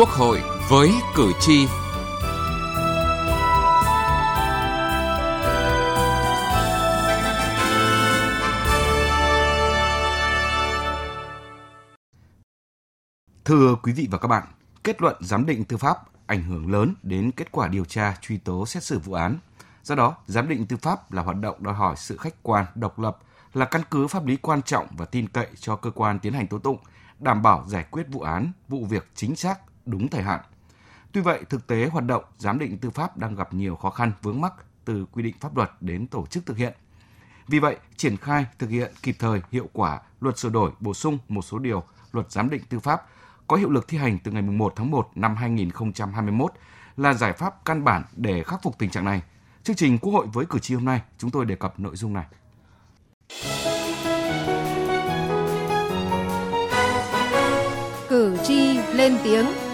Quốc hội với cử tri. Thưa quý vị và các bạn, kết luận giám định tư pháp ảnh hưởng lớn đến kết quả điều tra truy tố xét xử vụ án. Do đó, giám định tư pháp là hoạt động đòi hỏi sự khách quan, độc lập, là căn cứ pháp lý quan trọng và tin cậy cho cơ quan tiến hành tố tụng, đảm bảo giải quyết vụ án, vụ việc chính xác, đúng thời hạn. Tuy vậy, thực tế hoạt động giám định tư pháp đang gặp nhiều khó khăn vướng mắc từ quy định pháp luật đến tổ chức thực hiện. Vì vậy, triển khai thực hiện kịp thời, hiệu quả luật sửa đổi, bổ sung một số điều luật giám định tư pháp có hiệu lực thi hành từ ngày 1 tháng 1 năm 2021 là giải pháp căn bản để khắc phục tình trạng này. Chương trình Quốc hội với cử tri hôm nay, chúng tôi đề cập nội dung này. Cử tri lên tiếng.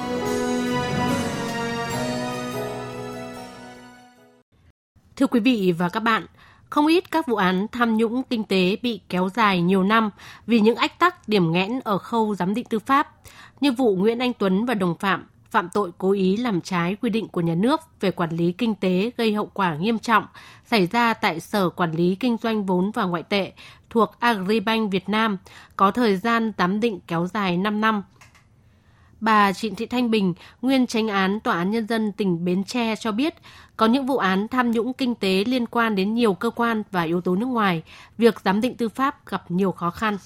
Thưa quý vị và các bạn, không ít các vụ án tham nhũng kinh tế bị kéo dài nhiều năm vì những ách tắc điểm nghẽn ở khâu giám định tư pháp, như vụ Nguyễn Anh Tuấn và đồng phạm phạm tội cố ý làm trái quy định của nhà nước về quản lý kinh tế gây hậu quả nghiêm trọng xảy ra tại Sở Quản lý Kinh doanh vốn và ngoại tệ thuộc Agribank Việt Nam có thời gian giám định kéo dài 5 năm – Bà Trịnh Thị Thanh Bình, nguyên tránh án Tòa án Nhân dân tỉnh Bến Tre cho biết, có những vụ án tham nhũng kinh tế liên quan đến nhiều cơ quan và yếu tố nước ngoài, việc giám định tư pháp gặp nhiều khó khăn.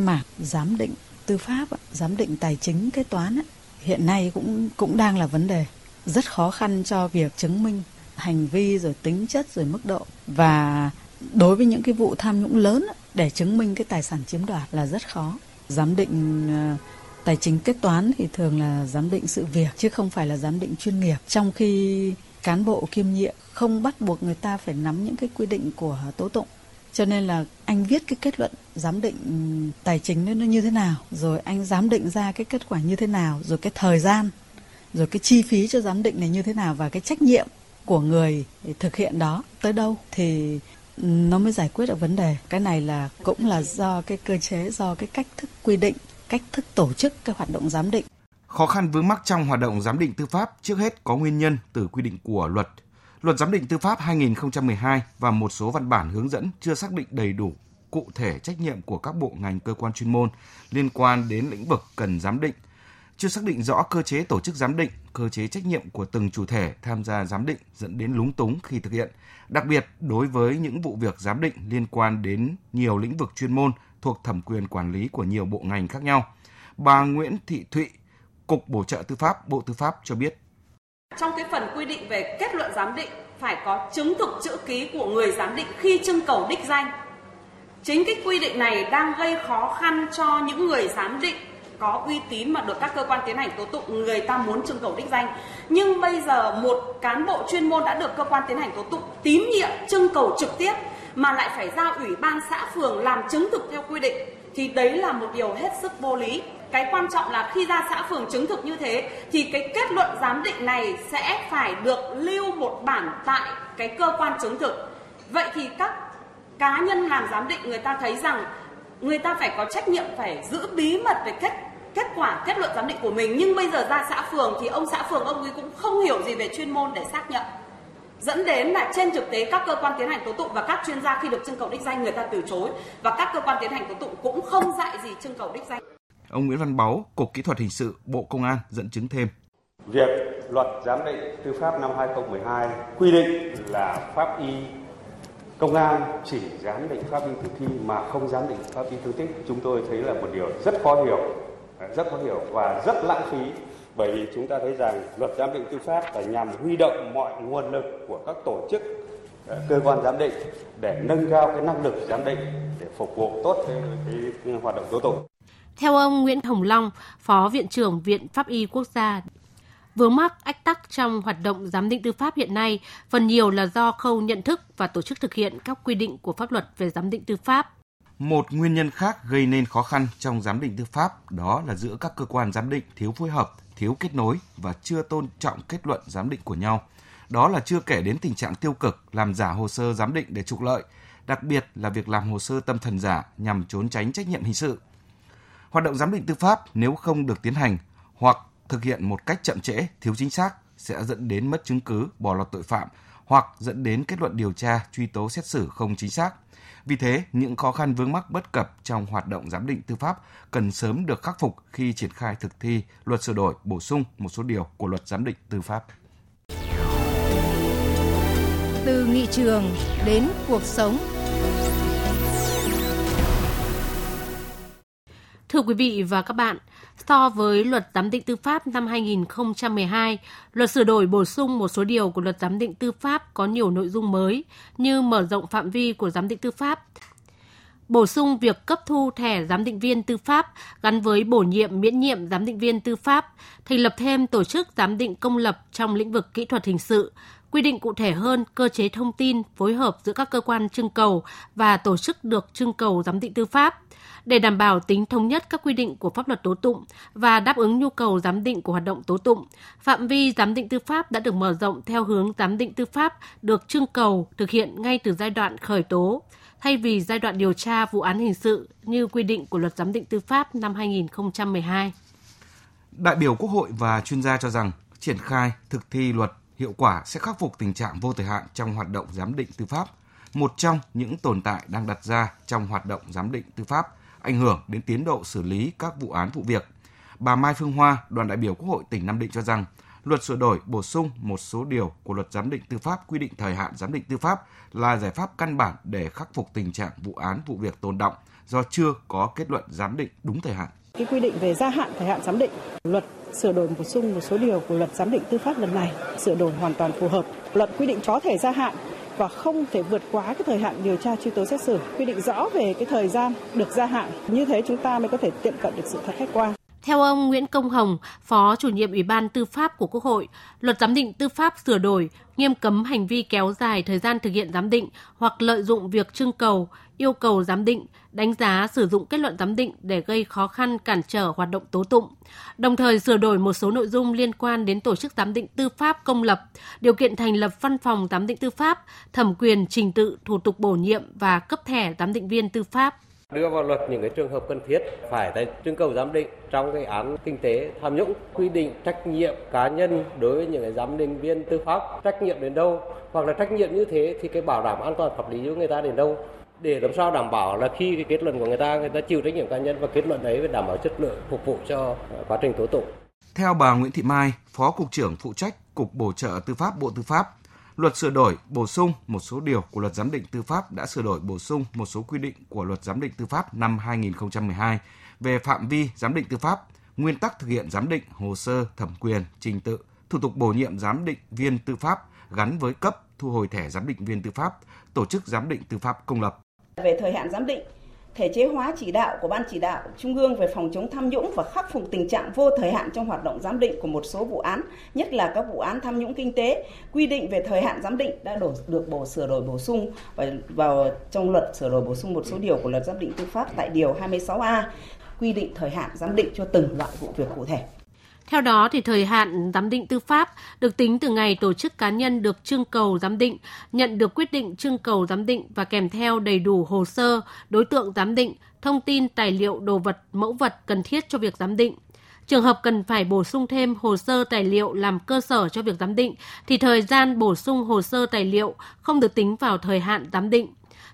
Mà giám định tư pháp, giám định tài chính kế toán hiện nay cũng cũng đang là vấn đề rất khó khăn cho việc chứng minh hành vi rồi tính chất rồi mức độ. Và đối với những cái vụ tham nhũng lớn để chứng minh cái tài sản chiếm đoạt là rất khó. Giám định ờ, tài chính kế toán thì thường là giám định sự việc, chứ không phải là giám định chuyên nghiệp. Trong khi cán bộ kiêm nhiệm không bắt buộc người ta phải nắm những cái quy định của tố tụng. Cho nên là anh viết cái kết luận giám định ừ, tài chính nó như thế nào, rồi anh giám định ra cái kết quả như thế nào, rồi cái thời gian, rồi cái chi phí cho giám định này như thế nào và cái trách nhiệm của người thực hiện đó tới đâu thì nó mới giải quyết được vấn đề. Cái này là cũng là do cái cơ chế, do cái cách thức quy định cách thức tổ chức các hoạt động giám định. Khó khăn vướng mắc trong hoạt động giám định tư pháp trước hết có nguyên nhân từ quy định của luật. Luật giám định tư pháp 2012 và một số văn bản hướng dẫn chưa xác định đầy đủ cụ thể trách nhiệm của các bộ ngành cơ quan chuyên môn liên quan đến lĩnh vực cần giám định, chưa xác định rõ cơ chế tổ chức giám định, cơ chế trách nhiệm của từng chủ thể tham gia giám định dẫn đến lúng túng khi thực hiện, đặc biệt đối với những vụ việc giám định liên quan đến nhiều lĩnh vực chuyên môn thuộc thẩm quyền quản lý của nhiều bộ ngành khác nhau. Bà Nguyễn Thị Thụy, Cục Bổ trợ Tư pháp, Bộ Tư pháp cho biết. Trong cái phần quy định về kết luận giám định phải có chứng thực chữ ký của người giám định khi trưng cầu đích danh. Chính cái quy định này đang gây khó khăn cho những người giám định có uy tín mà được các cơ quan tiến hành tố tụng người ta muốn trưng cầu đích danh. Nhưng bây giờ một cán bộ chuyên môn đã được cơ quan tiến hành tố tụng tín nhiệm trưng cầu trực tiếp mà lại phải giao ủy ban xã phường làm chứng thực theo quy định, thì đấy là một điều hết sức vô lý. Cái quan trọng là khi ra xã phường chứng thực như thế, thì cái kết luận giám định này sẽ phải được lưu một bản tại cái cơ quan chứng thực. Vậy thì các cá nhân làm giám định người ta thấy rằng người ta phải có trách nhiệm phải giữ bí mật về kết kết quả, kết luận giám định của mình nhưng bây giờ ra xã phường thì ông xã phường, ông ấy cũng không hiểu gì về chuyên môn để xác nhận dẫn đến là trên thực tế các cơ quan tiến hành tố tụng và các chuyên gia khi được trưng cầu đích danh người ta từ chối và các cơ quan tiến hành tố tụng cũng không dạy gì trưng cầu đích danh. Ông Nguyễn Văn Báu, Cục Kỹ thuật Hình sự, Bộ Công an dẫn chứng thêm. Việc luật giám định tư pháp năm 2012 quy định là pháp y công an chỉ giám định pháp y tử thi mà không giám định pháp y thương tích. Chúng tôi thấy là một điều rất khó hiểu, rất khó hiểu và rất lãng phí bởi vì chúng ta thấy rằng luật giám định tư pháp phải nhằm huy động mọi nguồn lực của các tổ chức ờ, cơ quan giám định để nâng cao cái năng lực giám định để phục vụ tốt cái, cái, cái hoạt động tố tụng. Theo ông Nguyễn Hồng Long, Phó Viện trưởng Viện Pháp y Quốc gia, vướng mắc ách tắc trong hoạt động giám định tư pháp hiện nay phần nhiều là do khâu nhận thức và tổ chức thực hiện các quy định của pháp luật về giám định tư pháp. Một nguyên nhân khác gây nên khó khăn trong giám định tư pháp đó là giữa các cơ quan giám định thiếu phối hợp, thiếu kết nối và chưa tôn trọng kết luận giám định của nhau. Đó là chưa kể đến tình trạng tiêu cực làm giả hồ sơ giám định để trục lợi, đặc biệt là việc làm hồ sơ tâm thần giả nhằm trốn tránh trách nhiệm hình sự. Hoạt động giám định tư pháp nếu không được tiến hành hoặc thực hiện một cách chậm trễ, thiếu chính xác sẽ dẫn đến mất chứng cứ, bỏ lọt tội phạm hoặc dẫn đến kết luận điều tra, truy tố xét xử không chính xác. Vì thế, những khó khăn vướng mắc bất cập trong hoạt động giám định tư pháp cần sớm được khắc phục khi triển khai thực thi luật sửa đổi bổ sung một số điều của luật giám định tư pháp. Từ nghị trường đến cuộc sống Thưa quý vị và các bạn, so với luật giám định tư pháp năm 2012, luật sửa đổi bổ sung một số điều của luật giám định tư pháp có nhiều nội dung mới như mở rộng phạm vi của giám định tư pháp, bổ sung việc cấp thu thẻ giám định viên tư pháp gắn với bổ nhiệm miễn nhiệm giám định viên tư pháp, thành lập thêm tổ chức giám định công lập trong lĩnh vực kỹ thuật hình sự, quy định cụ thể hơn cơ chế thông tin phối hợp giữa các cơ quan trưng cầu và tổ chức được trưng cầu giám định tư pháp để đảm bảo tính thống nhất các quy định của pháp luật tố tụng và đáp ứng nhu cầu giám định của hoạt động tố tụng. Phạm vi giám định tư pháp đã được mở rộng theo hướng giám định tư pháp được trưng cầu thực hiện ngay từ giai đoạn khởi tố, thay vì giai đoạn điều tra vụ án hình sự như quy định của luật giám định tư pháp năm 2012. Đại biểu Quốc hội và chuyên gia cho rằng triển khai thực thi luật hiệu quả sẽ khắc phục tình trạng vô thời hạn trong hoạt động giám định tư pháp, một trong những tồn tại đang đặt ra trong hoạt động giám định tư pháp, ảnh hưởng đến tiến độ xử lý các vụ án vụ việc. Bà Mai Phương Hoa, đoàn đại biểu Quốc hội tỉnh Nam Định cho rằng, luật sửa đổi bổ sung một số điều của luật giám định tư pháp quy định thời hạn giám định tư pháp là giải pháp căn bản để khắc phục tình trạng vụ án vụ việc tồn động do chưa có kết luận giám định đúng thời hạn. Cái quy định về gia hạn thời hạn giám định, luật sửa đổi bổ sung một số điều của luật giám định tư pháp lần này sửa đổi hoàn toàn phù hợp. Luật quy định có thể gia hạn và không thể vượt quá cái thời hạn điều tra truy tố xét xử, quy định rõ về cái thời gian được gia hạn. Như thế chúng ta mới có thể tiệm cận được sự thật khách quan. Theo ông Nguyễn Công Hồng, Phó chủ nhiệm Ủy ban Tư pháp của Quốc hội, luật giám định tư pháp sửa đổi nghiêm cấm hành vi kéo dài thời gian thực hiện giám định hoặc lợi dụng việc trưng cầu, yêu cầu giám định, đánh giá sử dụng kết luận giám định để gây khó khăn cản trở hoạt động tố tụng. Đồng thời sửa đổi một số nội dung liên quan đến tổ chức giám định tư pháp công lập, điều kiện thành lập văn phòng giám định tư pháp, thẩm quyền trình tự thủ tục bổ nhiệm và cấp thẻ giám định viên tư pháp đưa vào luật những cái trường hợp cần thiết phải tại trưng cầu giám định trong cái án kinh tế tham nhũng quy định trách nhiệm cá nhân đối với những cái giám định viên tư pháp trách nhiệm đến đâu hoặc là trách nhiệm như thế thì cái bảo đảm an toàn pháp lý của người ta đến đâu để làm sao đảm bảo là khi cái kết luận của người ta người ta chịu trách nhiệm cá nhân và kết luận đấy phải đảm bảo chất lượng phục vụ cho ờ, quá trình tố tụng. Theo bà Nguyễn Thị Mai, Phó cục trưởng phụ trách Cục Bổ trợ Tư pháp Bộ Tư pháp, Luật sửa đổi bổ sung một số điều của Luật giám định tư pháp đã sửa đổi bổ sung một số quy định của Luật giám định tư pháp năm 2012 về phạm vi giám định tư pháp, nguyên tắc thực hiện giám định, hồ sơ, thẩm quyền, trình tự, thủ tục bổ nhiệm giám định viên tư pháp gắn với cấp thu hồi thẻ giám định viên tư pháp, tổ chức giám định tư pháp công lập. Về thời hạn giám định, thể chế hóa chỉ đạo của Ban chỉ đạo Trung ương về phòng chống tham nhũng và khắc phục tình trạng vô thời hạn trong hoạt động giám định của một số vụ án, nhất là các vụ án tham nhũng kinh tế, quy định về thời hạn giám định đã đổ, được bổ sửa đổi bổ sung và vào trong luật sửa đổi bổ sung một số điều của luật giám định tư pháp tại điều 26A quy định thời hạn giám định cho từng loại vụ việc cụ thể. Theo đó thì thời hạn giám định tư pháp được tính từ ngày tổ chức cá nhân được trưng cầu giám định, nhận được quyết định trưng cầu giám định và kèm theo đầy đủ hồ sơ, đối tượng giám định, thông tin tài liệu đồ vật, mẫu vật cần thiết cho việc giám định. Trường hợp cần phải bổ sung thêm hồ sơ tài liệu làm cơ sở cho việc giám định thì thời gian bổ sung hồ sơ tài liệu không được tính vào thời hạn giám định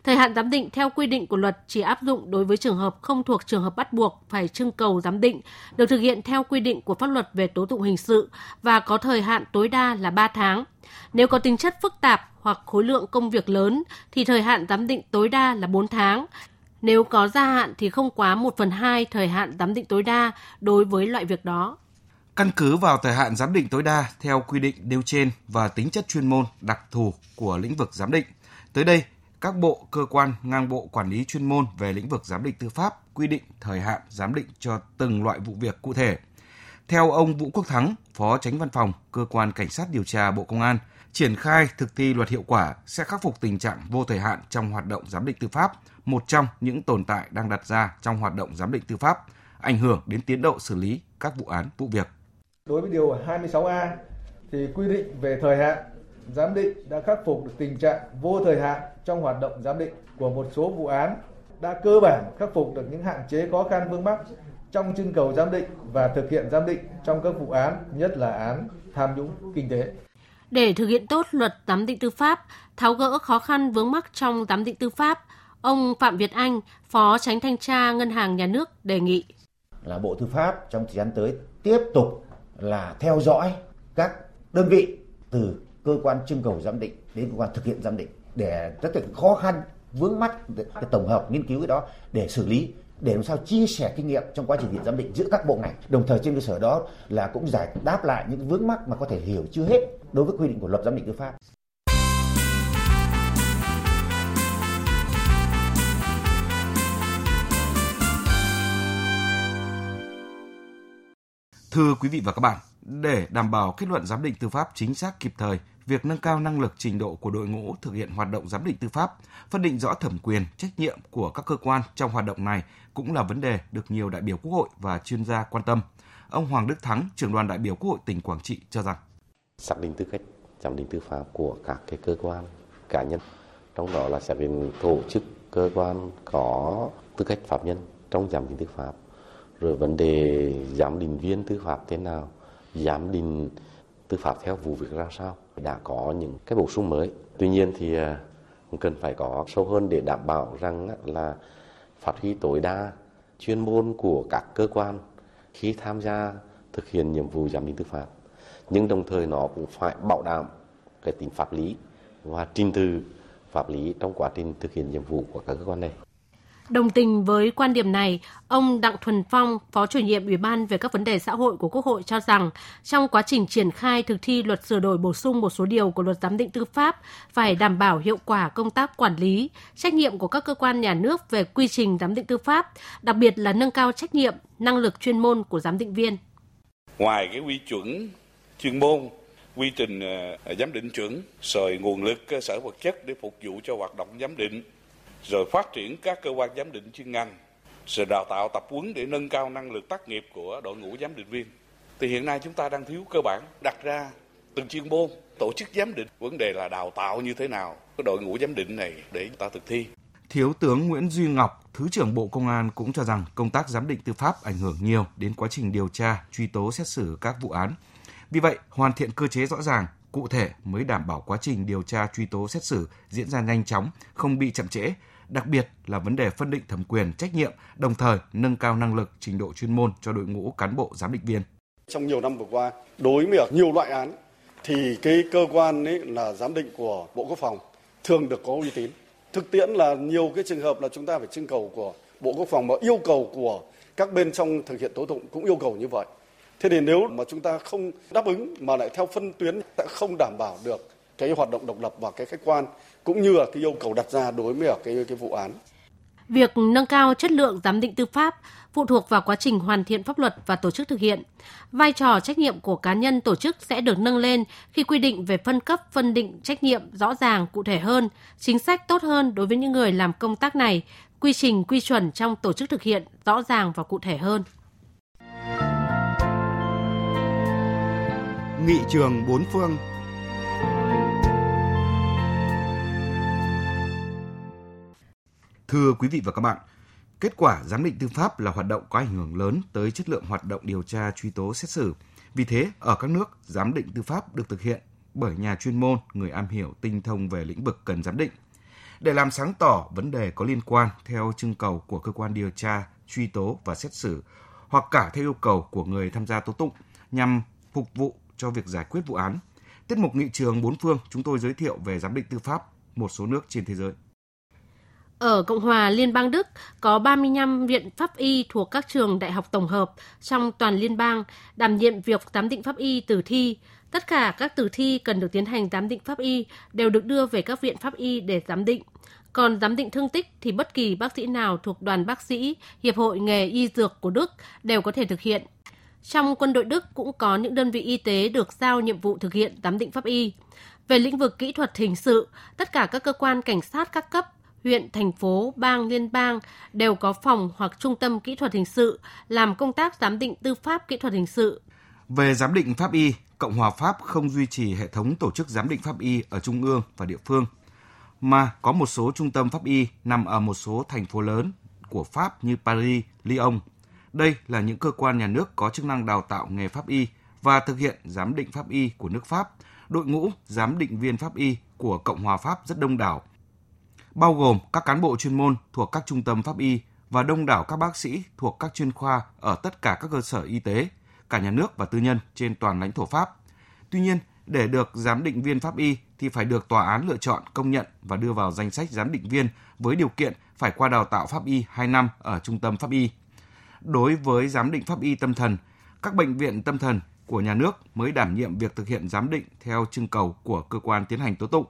Thời hạn giám định theo quy định của luật chỉ áp dụng đối với trường hợp không thuộc trường hợp bắt buộc phải trưng cầu giám định, được thực hiện theo quy định của pháp luật về tố tụng hình sự và có thời hạn tối đa là 3 tháng. Nếu có tính chất phức tạp hoặc khối lượng công việc lớn thì thời hạn giám định tối đa là 4 tháng. Nếu có gia hạn thì không quá 1 phần 2 thời hạn giám định tối đa đối với loại việc đó. Căn cứ vào thời hạn giám định tối đa theo quy định nêu trên và tính chất chuyên môn đặc thù của lĩnh vực giám định, tới đây các bộ, cơ quan, ngang bộ quản lý chuyên môn về lĩnh vực giám định tư pháp quy định thời hạn giám định cho từng loại vụ việc cụ thể. Theo ông Vũ Quốc Thắng, Phó Tránh Văn phòng Cơ quan Cảnh sát điều tra Bộ Công an, triển khai thực thi luật hiệu quả sẽ khắc phục tình trạng vô thời hạn trong hoạt động giám định tư pháp, một trong những tồn tại đang đặt ra trong hoạt động giám định tư pháp, ảnh hưởng đến tiến độ xử lý các vụ án vụ việc. Đối với điều 26A thì quy định về thời hạn giám định đã khắc phục được tình trạng vô thời hạn trong hoạt động giám định của một số vụ án đã cơ bản khắc phục được những hạn chế khó khăn vướng mắc trong trưng cầu giám định và thực hiện giám định trong các vụ án, nhất là án tham nhũng kinh tế. Để thực hiện tốt luật giám định tư pháp, tháo gỡ khó khăn vướng mắc trong giám định tư pháp, ông Phạm Việt Anh, Phó Tránh Thanh tra Ngân hàng Nhà nước đề nghị là Bộ Tư pháp trong thời gian tới tiếp tục là theo dõi các đơn vị từ cơ quan trưng cầu giám định đến cơ quan thực hiện giám định để tất cả khó khăn vướng mắt cái tổng hợp nghiên cứu cái đó để xử lý để làm sao chia sẻ kinh nghiệm trong quá trình hiện giám định giữa các bộ ngành. Đồng thời trên cơ sở đó là cũng giải đáp lại những vướng mắc mà có thể hiểu chưa hết đối với quy định của luật giám định tư pháp. Thưa quý vị và các bạn, để đảm bảo kết luận giám định tư pháp chính xác kịp thời, việc nâng cao năng lực trình độ của đội ngũ thực hiện hoạt động giám định tư pháp, phân định rõ thẩm quyền, trách nhiệm của các cơ quan trong hoạt động này cũng là vấn đề được nhiều đại biểu Quốc hội và chuyên gia quan tâm. Ông Hoàng Đức Thắng, trưởng đoàn đại biểu Quốc hội tỉnh Quảng Trị cho rằng xác định tư cách giám định tư pháp của các cái cơ quan cá nhân trong đó là sẽ về tổ chức cơ quan có tư cách pháp nhân trong giám định tư pháp rồi vấn đề giám định viên tư pháp thế nào giám định tư pháp theo vụ việc ra sao? Đã có những cái bổ sung mới. Tuy nhiên thì à, cũng cần phải có sâu hơn để đảm bảo rằng là phát huy tối đa chuyên môn của các cơ quan khi tham gia thực hiện nhiệm vụ giám định tư pháp. Nhưng đồng thời nó cũng phải bảo đảm cái tính pháp lý và trình tự pháp lý trong quá trình thực hiện nhiệm vụ của các cơ quan này. Đồng tình với quan điểm này, ông Đặng Thuần Phong, Phó chủ nhiệm Ủy ban về các vấn đề xã hội của Quốc hội cho rằng trong quá trình triển khai thực thi luật sửa đổi bổ sung một số điều của luật giám định tư pháp phải đảm bảo hiệu quả công tác quản lý, trách nhiệm của các cơ quan nhà nước về quy trình giám định tư pháp, đặc biệt là nâng cao trách nhiệm, năng lực chuyên môn của giám định viên. Ngoài cái quy chuẩn chuyên môn quy trình ờ, giám định chuẩn, rồi nguồn lực cơ sở vật chất để phục vụ cho hoạt động giám định rồi phát triển các cơ quan giám định chuyên ngành, rồi đào tạo tập huấn để nâng cao năng lực tác nghiệp của đội ngũ giám định viên. Thì hiện nay chúng ta đang thiếu cơ bản đặt ra từng chuyên môn, tổ chức giám định, vấn đề là đào tạo như thế nào cái đội ngũ giám định này để chúng ta thực thi. Thiếu tướng Nguyễn Duy Ngọc, Thứ trưởng Bộ Công an cũng cho rằng công tác giám định tư pháp ảnh hưởng nhiều đến quá trình điều tra, truy tố xét xử các vụ án. Vì vậy, hoàn thiện cơ chế rõ ràng, cụ thể mới đảm bảo quá trình điều tra truy tố xét xử diễn ra nhanh chóng, không bị chậm trễ, đặc biệt là vấn đề phân định thẩm quyền, trách nhiệm, đồng thời nâng cao năng lực, trình độ chuyên môn cho đội ngũ cán bộ giám định viên. Trong nhiều năm vừa qua, đối với nhiều loại án thì cái cơ quan ấy là giám định của Bộ Quốc phòng thường được có uy tín. Thực tiễn là nhiều cái trường hợp là chúng ta phải trưng cầu của Bộ Quốc phòng mà yêu cầu của các bên trong thực hiện tố tụng cũng yêu cầu như vậy. Thế thì nếu mà chúng ta không đáp ứng mà lại theo phân tuyến sẽ không đảm bảo được cái hoạt động độc lập và cái khách quan cũng như là cái yêu cầu đặt ra đối với cái cái vụ án. Việc nâng cao chất lượng giám định tư pháp phụ thuộc vào quá trình hoàn thiện pháp luật và tổ chức thực hiện. Vai trò trách nhiệm của cá nhân tổ chức sẽ được nâng lên khi quy định về phân cấp phân định trách nhiệm rõ ràng cụ thể hơn, chính sách tốt hơn đối với những người làm công tác này, quy trình quy chuẩn trong tổ chức thực hiện rõ ràng và cụ thể hơn. Nghị trường bốn phương Thưa quý vị và các bạn, kết quả giám định tư pháp là hoạt động có ảnh hưởng lớn tới chất lượng hoạt động điều tra truy tố xét xử. Vì thế, ở các nước, giám định tư pháp được thực hiện bởi nhà chuyên môn, người am hiểu tinh thông về lĩnh vực cần giám định. Để làm sáng tỏ vấn đề có liên quan theo trưng cầu của cơ quan điều tra, truy tố và xét xử, hoặc cả theo yêu cầu của người tham gia tố tụng nhằm phục vụ cho việc giải quyết vụ án. Tiết mục nghị trường bốn phương chúng tôi giới thiệu về giám định tư pháp một số nước trên thế giới. Ở Cộng hòa Liên bang Đức có 35 viện pháp y thuộc các trường đại học tổng hợp trong toàn liên bang đảm nhiệm việc giám định pháp y tử thi. Tất cả các tử thi cần được tiến hành giám định pháp y đều được đưa về các viện pháp y để giám định. Còn giám định thương tích thì bất kỳ bác sĩ nào thuộc đoàn bác sĩ, Hiệp hội nghề y dược của Đức đều có thể thực hiện. Trong quân đội Đức cũng có những đơn vị y tế được giao nhiệm vụ thực hiện giám định pháp y. Về lĩnh vực kỹ thuật hình sự, tất cả các cơ quan cảnh sát các cấp huyện, thành phố, bang, liên bang đều có phòng hoặc trung tâm kỹ thuật hình sự làm công tác giám định tư pháp kỹ thuật hình sự. Về giám định pháp y, Cộng hòa Pháp không duy trì hệ thống tổ chức giám định pháp y ở trung ương và địa phương, mà có một số trung tâm pháp y nằm ở một số thành phố lớn của Pháp như Paris, Lyon. Đây là những cơ quan nhà nước có chức năng đào tạo nghề pháp y và thực hiện giám định pháp y của nước Pháp. Đội ngũ giám định viên pháp y của Cộng hòa Pháp rất đông đảo, bao gồm các cán bộ chuyên môn thuộc các trung tâm pháp y và đông đảo các bác sĩ thuộc các chuyên khoa ở tất cả các cơ sở y tế, cả nhà nước và tư nhân trên toàn lãnh thổ Pháp. Tuy nhiên, để được giám định viên pháp y thì phải được tòa án lựa chọn, công nhận và đưa vào danh sách giám định viên với điều kiện phải qua đào tạo pháp y 2 năm ở trung tâm pháp y. Đối với giám định pháp y tâm thần, các bệnh viện tâm thần của nhà nước mới đảm nhiệm việc thực hiện giám định theo trưng cầu của cơ quan tiến hành tố tụng.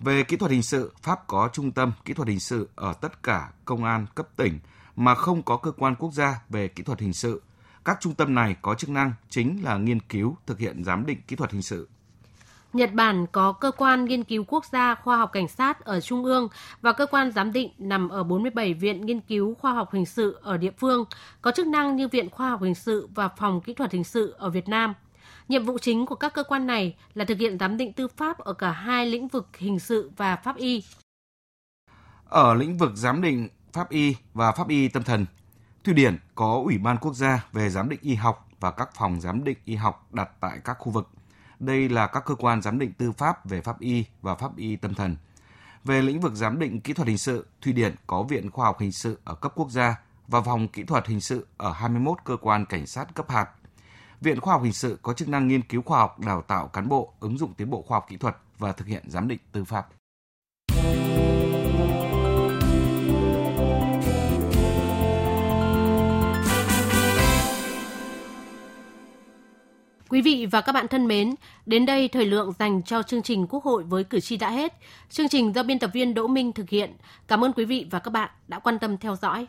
Về kỹ thuật hình sự, Pháp có trung tâm kỹ thuật hình sự ở tất cả công an cấp tỉnh mà không có cơ quan quốc gia về kỹ thuật hình sự. Các trung tâm này có chức năng chính là nghiên cứu, thực hiện giám định kỹ thuật hình sự. Nhật Bản có cơ quan nghiên cứu quốc gia khoa học cảnh sát ở trung ương và cơ quan giám định nằm ở 47 viện nghiên cứu khoa học hình sự ở địa phương, có chức năng như Viện Khoa học Hình sự và Phòng Kỹ thuật Hình sự ở Việt Nam. Nhiệm vụ chính của các cơ quan này là thực hiện giám định tư pháp ở cả hai lĩnh vực hình sự và pháp y. Ở lĩnh vực giám định pháp y và pháp y tâm thần, Thụy Điển có Ủy ban quốc gia về giám định y học và các phòng giám định y học đặt tại các khu vực. Đây là các cơ quan giám định tư pháp về pháp y và pháp y tâm thần. Về lĩnh vực giám định kỹ thuật hình sự, Thụy Điển có Viện Khoa học Hình sự ở cấp quốc gia và phòng kỹ thuật hình sự ở 21 cơ quan cảnh sát cấp hạt. Viện Khoa học Hình sự có chức năng nghiên cứu khoa học, đào tạo cán bộ, ứng dụng tiến bộ khoa học kỹ thuật và thực hiện giám định tư pháp. Quý vị và các bạn thân mến, đến đây thời lượng dành cho chương trình Quốc hội với cử tri đã hết. Chương trình do biên tập viên Đỗ Minh thực hiện. Cảm ơn quý vị và các bạn đã quan tâm theo dõi.